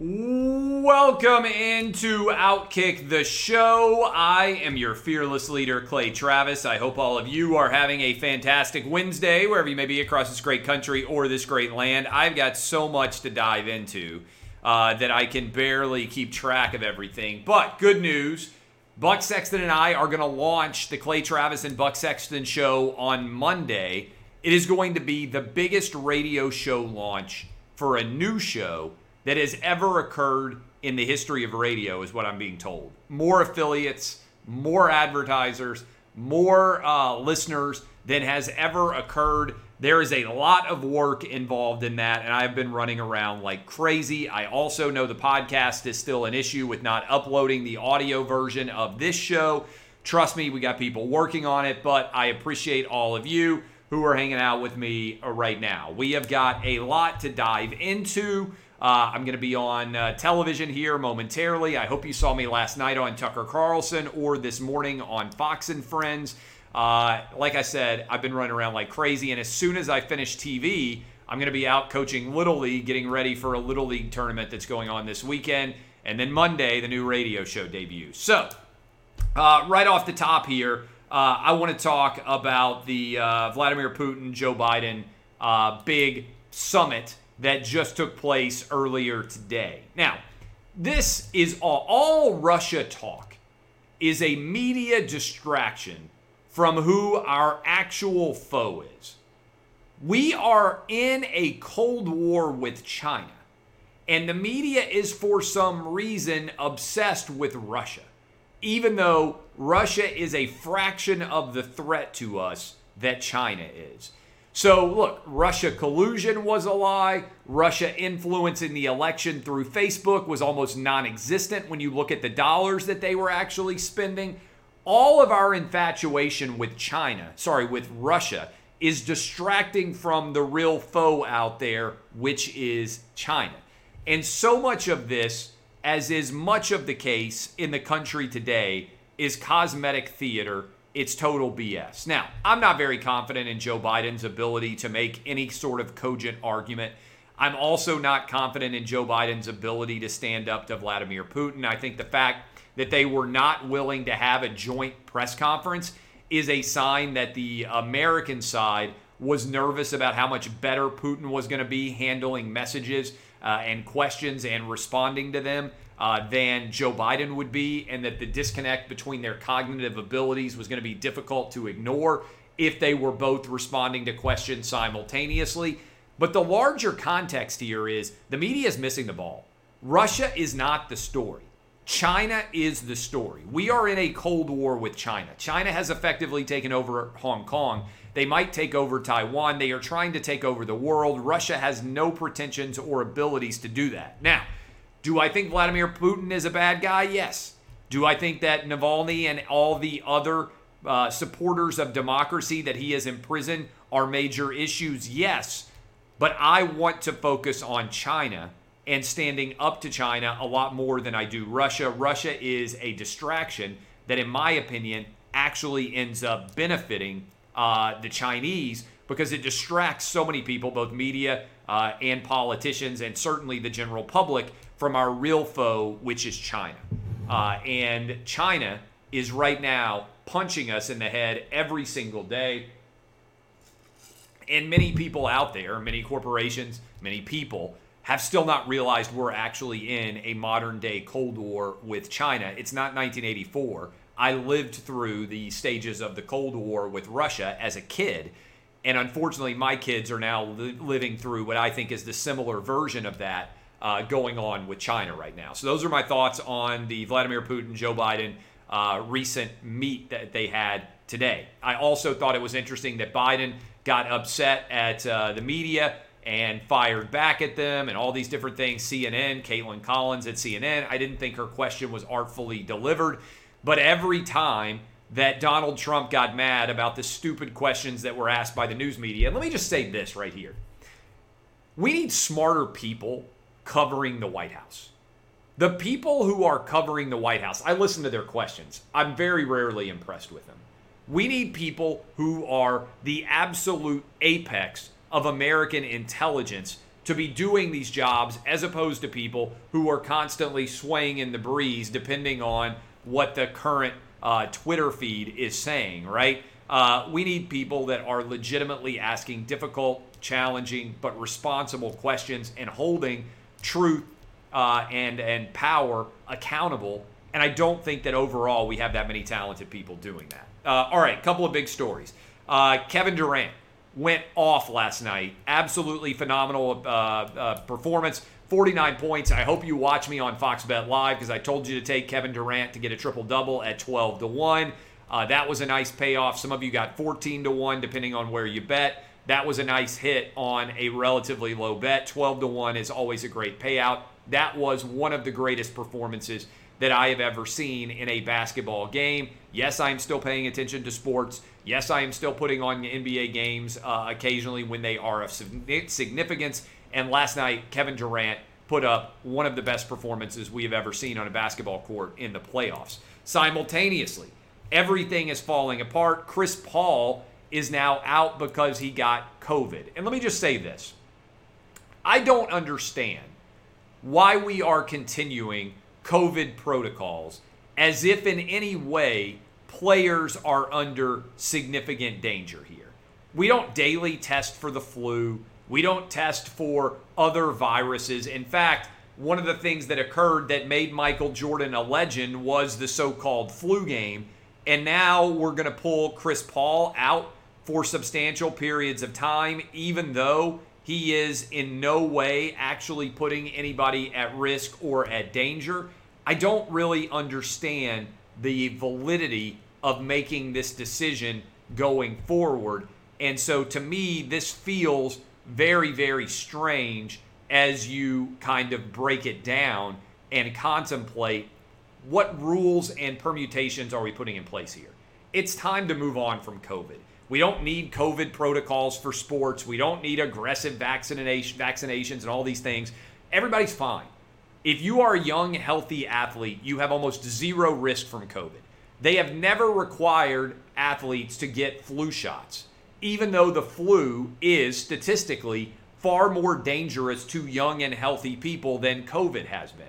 Welcome into Outkick the show. I am your fearless leader, Clay Travis. I hope all of you are having a fantastic Wednesday, wherever you may be across this great country or this great land. I've got so much to dive into uh, that I can barely keep track of everything. But good news Buck Sexton and I are going to launch the Clay Travis and Buck Sexton show on Monday. It is going to be the biggest radio show launch for a new show that has ever occurred in the history of radio, is what I'm being told. More affiliates, more advertisers, more uh, listeners than has ever occurred. There is a lot of work involved in that, and I've been running around like crazy. I also know the podcast is still an issue with not uploading the audio version of this show. Trust me, we got people working on it, but I appreciate all of you who are hanging out with me uh, right now. We have got a lot to dive into. Uh, I'm going to be on uh, television here momentarily. I hope you saw me last night on Tucker Carlson or this morning on Fox and Friends. Uh, like I said, I've been running around like crazy, and as soon as I finish TV, I'm going to be out coaching Little League, getting ready for a Little League tournament that's going on this weekend. And then Monday, the new radio show debuts. So, uh, right off the top here, uh, I want to talk about the uh, Vladimir Putin, Joe Biden big summit that just took place earlier today. Now, this is all, all Russia talk is a media distraction from who our actual foe is. We are in a Cold War with China, and the media is for some reason obsessed with Russia, even though Russia is a fraction of the threat to us that China is. So, look, Russia collusion was a lie. Russia influencing the election through Facebook was almost non existent when you look at the dollars that they were actually spending. All of our infatuation with China, sorry, with Russia, is distracting from the real foe out there, which is China. And so much of this, as is much of the case in the country today, is cosmetic theater it's total BS. Now, I'm not very confident in Joe Biden's ability to make any sort of cogent argument. I'm also not confident in Joe Biden's ability to stand up to Vladimir Putin. I think the fact that they were not willing to have a joint press conference is a sign that the American side was nervous about how much better Putin was going to be handling messages uh, and questions and responding to them uh, than Joe Biden would be, and that the disconnect between their cognitive abilities was going to be difficult to ignore if they were both responding to questions simultaneously. But the larger context here is the media is missing the ball. Russia is not the story. China is the story. We are in a Cold War with China. China has effectively taken over Hong Kong. They might take over Taiwan. They are trying to take over the world. Russia has no pretensions or abilities to do that. Now, do I think Vladimir Putin is a bad guy? Yes. Do I think that Navalny and all the other uh, supporters of democracy that he has imprisoned are major issues? Yes. But I want to focus on China and standing up to China a lot more than I do Russia. Russia is a distraction that, in my opinion, actually ends up benefiting uh, the Chinese because it distracts so many people, both media uh, and politicians, and certainly the general public, from our real foe, which is China. Uh, and China is right now punching us in the head every single day. And many people out there, many corporations, many people, have still not realized we're actually in a modern day Cold War with China. It's not 1984. I lived through the stages of the Cold War with Russia as a kid. And unfortunately, my kids are now li- living through what I think is the similar version of that uh, going on with China right now. So those are my thoughts on the Vladimir Putin Joe Biden uh, recent meet that they had today. I also thought it was interesting that Biden got upset at uh, the media and fired back at them and all these different things. CNN, Kaitlan Collins at CNN, I didn't think her question was artfully delivered. But every time that Donald Trump got mad about the stupid questions that were asked by the news media, and let me just say this right here we need smarter people covering the White House. The people who are covering the White House, I listen to their questions. I'm very rarely impressed with them. We need people who are the absolute apex of American intelligence to be doing these jobs as opposed to people who are constantly swaying in the breeze depending on what the current uh, Twitter feed is saying, right? Uh, we need people that are legitimately asking difficult, challenging, but responsible questions and holding truth uh, and and power accountable. And I don't think that overall we have that many talented people doing that. Uh, all right, couple of big stories. Uh, Kevin Durant went off last night. Absolutely phenomenal uh, uh, performance. 49 points. I hope you watch me on Fox Bet Live because I told you to take Kevin Durant to get a triple double at 12 to 1. Uh, that was a nice payoff. Some of you got 14 to 1, depending on where you bet. That was a nice hit on a relatively low bet. 12 to 1 is always a great payout. That was one of the greatest performances that I have ever seen in a basketball game. Yes, I'm still paying attention to sports. Yes, I am still putting on NBA games uh, occasionally when they are of significance. And last night, Kevin Durant put up one of the best performances we have ever seen on a basketball court in the playoffs. Simultaneously, everything is falling apart. Chris Paul is now out because he got COVID. And let me just say this I don't understand why we are continuing COVID protocols as if in any way players are under significant danger here. We don't daily test for the flu. We don't test for other viruses. In fact, one of the things that occurred that made Michael Jordan a legend was the so called flu game. And now we're going to pull Chris Paul out for substantial periods of time, even though he is in no way actually putting anybody at risk or at danger. I don't really understand the validity of making this decision going forward. And so to me, this feels very, very strange as you kind of break it down and contemplate what rules and permutations are we putting in place here. It's time to move on from COVID. We don't need COVID protocols for sports. We don't need aggressive vaccination, vaccinations and all these things. Everybody's fine. If you are a young, healthy athlete, you have almost zero risk from COVID. They have never required athletes to get flu shots, even though the flu is statistically far more dangerous to young and healthy people than COVID has been.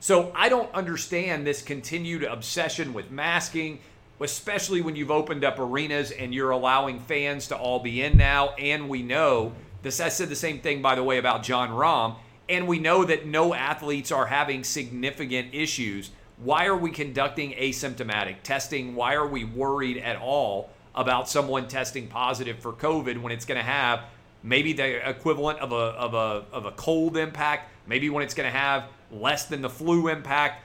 So I don't understand this continued obsession with masking especially when you've opened up arenas and you're allowing fans to all be in now. And we know this. I said the same thing, by the way, about Jon Rahm. And we know that no athletes are having significant issues. Why are we conducting asymptomatic testing? Why are we worried at all about someone testing positive for COVID when it's going to have maybe the equivalent of a, of a, of a cold impact, maybe when it's going to have less than the flu impact?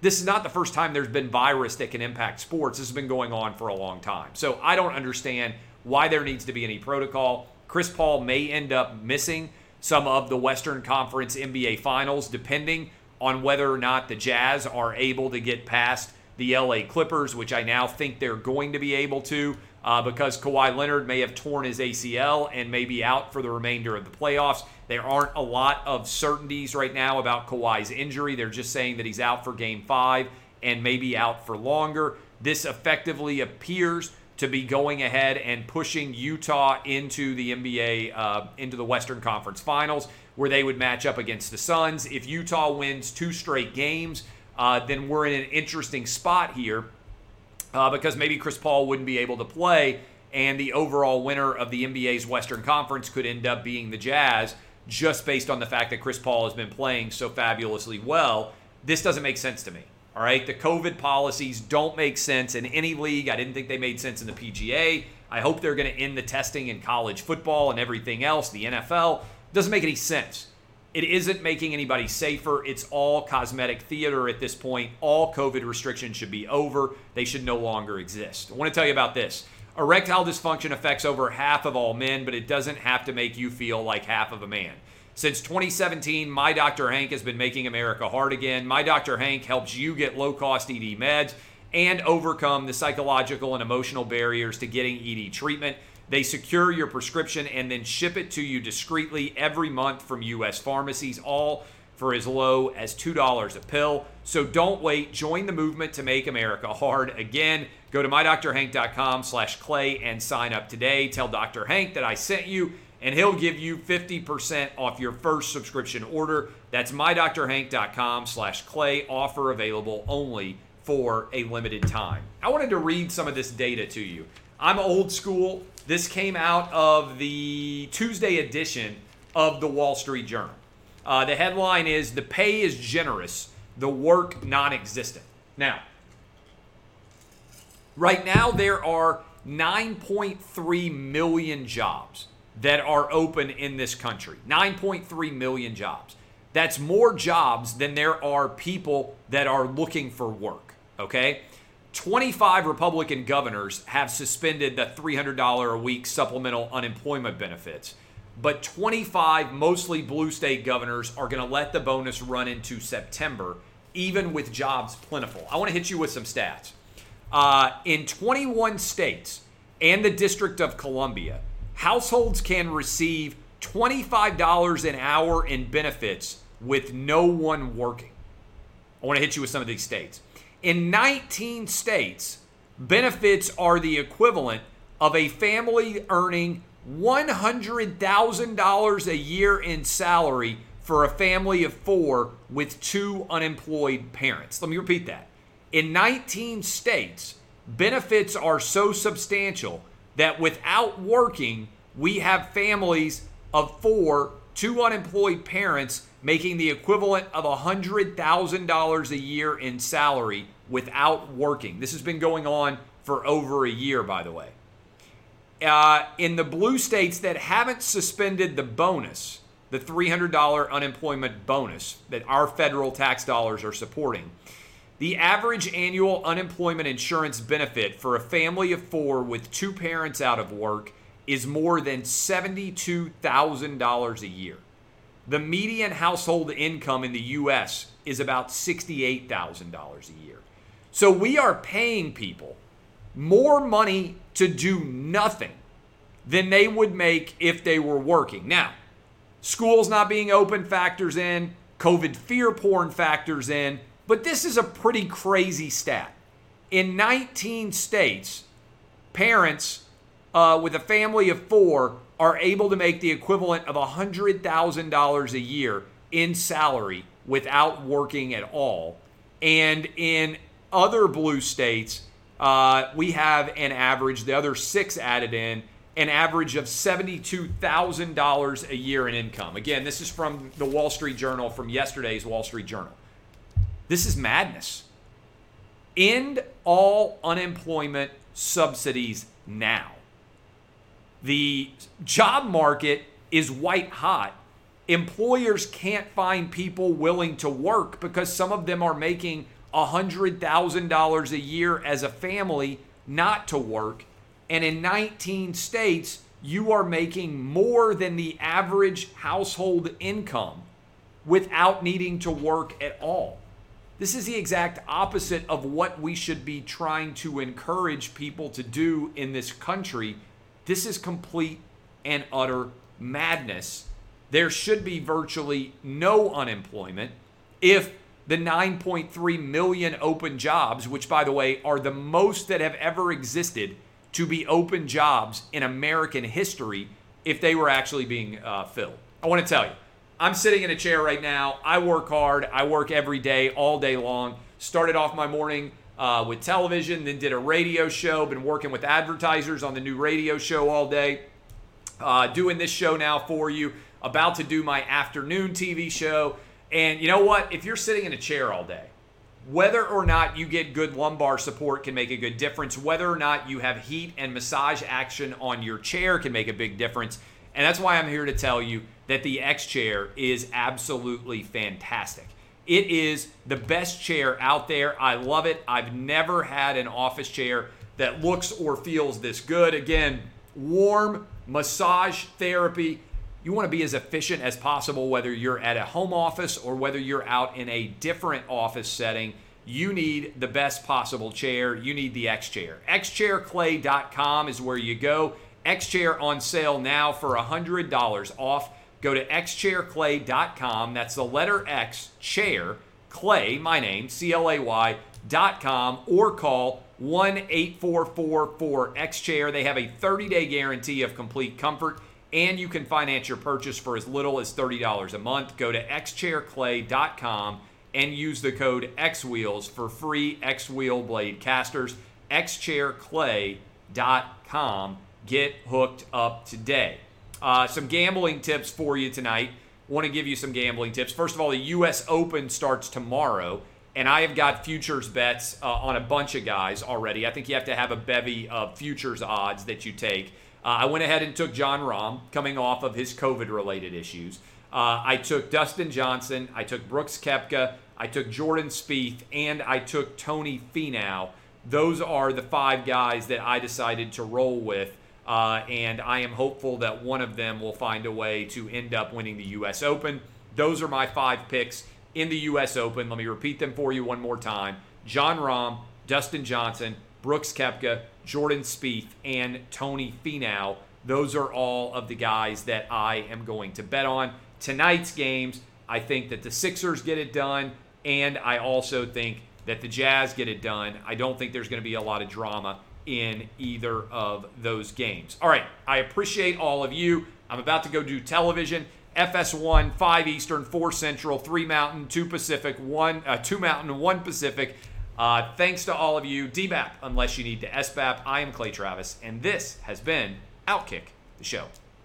this is not the first time there's been virus that can impact sports. This has been going on for a long time. So I don't understand why there needs to be any protocol. Chris Paul may end up missing some of the Western Conference NBA finals, depending on whether or not the Jazz are able to get past the LA Clippers, which I now think they're going to be able to uh, because Kawhi Leonard may have torn his ACL and may be out for the remainder of the playoffs. There aren't a lot of certainties right now about Kawhi's injury. They're just saying that he's out for game five and maybe out for longer. This effectively appears to be going ahead and pushing Utah into the NBA, uh, into the Western Conference Finals, where they would match up against the Suns. If Utah wins two straight games, uh, then we're in an interesting spot here uh, because maybe Chris Paul wouldn't be able to play, and the overall winner of the NBA's Western Conference could end up being the Jazz just based on the fact that Chris Paul has been playing so fabulously well. This doesn't make sense to me. All right, the COVID policies don't make sense in any league. I didn't think they made sense in the PGA. I hope they're going to end the testing in college football and everything else. The NFL doesn't make any sense. It isn't making anybody safer. It's all cosmetic theater at this point. All COVID restrictions should be over. They should no longer exist. I want to tell you about this. Erectile dysfunction affects over half of all men, but it doesn't have to make you feel like half of a man. Since 2017, My Dr. Hank has been making America hard again. My Dr. Hank helps you get low cost ED meds and overcome the psychological and emotional barriers to getting ED treatment. They secure your prescription and then ship it to you discreetly every month from U.S. pharmacies, all for as low as $2 a pill. So don't wait. Join the movement to make America hard again. Go to mydrhank.com slash clay and sign up today. Tell Dr. Hank that I sent you, and he'll give you 50% off your first subscription order. That's mydrhank.com slash clay. Offer available only for a limited time. I wanted to read some of this data to you. I'm old school. This came out of the Tuesday edition of the Wall Street Journal. Uh, the headline is The Pay is Generous, the Work Non Existent. Now, right now, there are 9.3 million jobs that are open in this country. 9.3 million jobs. That's more jobs than there are people that are looking for work, okay? 25 Republican governors have suspended the $300 a week supplemental unemployment benefits but 25 mostly blue state governors are going to let the bonus run into September, even with jobs plentiful. I want to hit you with some stats. Uh, in 21 states and the District of Columbia, households can receive $25 an hour in benefits with no one working. I want to hit you with some of these states. In 19 states, benefits are the equivalent of a family earning $100,000 a year in salary for a family of four with two unemployed parents. Let me repeat that. In 19 states, benefits are so substantial that without working, we have families of four, two unemployed parents making the equivalent of $100,000 a year in salary without working. This has been going on for over a year, by the way uh, in the blue states that haven't suspended the bonus, the $300 unemployment bonus that our federal tax dollars are supporting, the average annual unemployment insurance benefit for a family of four with two parents out of work is more than $72,000 a year. The median household income in the U.S. is about $68,000 a year. So we are paying people more money to do nothing than they would make if they were working. Now, schools not being open factors in, COVID fear porn factors in, but this is a pretty crazy stat. In 19 states, parents uh, with a family of four are able to make the equivalent of $100,000 a year in salary without working at all. And in other blue states, uh, we have an average, the other six added in, an average of $72,000 a year in income. Again, this is from the Wall Street Journal, from yesterday's Wall Street Journal. This is madness. End all unemployment subsidies now. The job market is white hot. Employers can't find people willing to work because some of them are making $100,000 a year as a family not to work. And in 19 states, you are making more than the average household income without needing to work at all. This is the exact opposite of what we should be trying to encourage people to do in this country. This is complete and utter madness. There should be virtually no unemployment if the 9.3 million open jobs, which, by the way, are the most that have ever existed to be open jobs in American history, if they were actually being uh, filled. I want to tell you, I'm sitting in a chair right now. I work hard. I work every day, all day long. Started off my morning uh, with television, then did a radio show. Been working with advertisers on the new radio show all day. Uh, doing this show now for you. About to do my afternoon TV show. And you know what? If you're sitting in a chair all day, whether or not you get good lumbar support can make a good difference. Whether or not you have heat and massage action on your chair can make a big difference. And that's why I'm here to tell you that the X chair is absolutely fantastic. It is the best chair out there. I love it. I've never had an office chair that looks or feels this good. Again, warm massage therapy. You want to be as efficient as possible, whether you're at a home office or whether you're out in a different office setting. You need the best possible chair. You need the X Chair. XChairClay.com is where you go. X Chair on sale now for $100 off. Go to xchairclay.com. That's the letter X, chair, clay, my name, C L A Y, dot com, or call 1 8444 X Chair. They have a 30 day guarantee of complete comfort, and you can finance your purchase for as little as $30 a month. Go to xchairclay.com and use the code XWheels for free X Wheel blade casters. xchairclay.com. Get hooked up today. Uh, some gambling tips for you tonight. Want to give you some gambling tips. First of all, the U.S. Open starts tomorrow, and I have got futures bets uh, on a bunch of guys already. I think you have to have a bevy of futures odds that you take. Uh, I went ahead and took Jon Rahm coming off of his COVID related issues. Uh, I took Dustin Johnson. I took Brooks Koepka. I took Jordan Spieth, and I took Tony Finau. Those are the five guys that I decided to roll with. Uh, and I am hopeful that one of them will find a way to end up winning the U.S. Open. Those are my five picks in the U.S. Open. Let me repeat them for you one more time Jon Rahm, Dustin Johnson, Brooks Koepka, Jordan Spieth, and Tony Finau. Those are all of the guys that I am going to bet on. Tonight's games, I think that the Sixers get it done, and I also think that the Jazz get it done. I don't think there's going to be a lot of drama in either of those games. All right, I appreciate all of you. I'm about to go do television. FS1, 5 Eastern, 4 Central, 3 Mountain, 2 Pacific, 1 uh, 2 Mountain, 1 Pacific. Uh, thanks to all of you. DBAP, unless you need to SBAP. I am Clay Travis, and this has been Outkick, the show.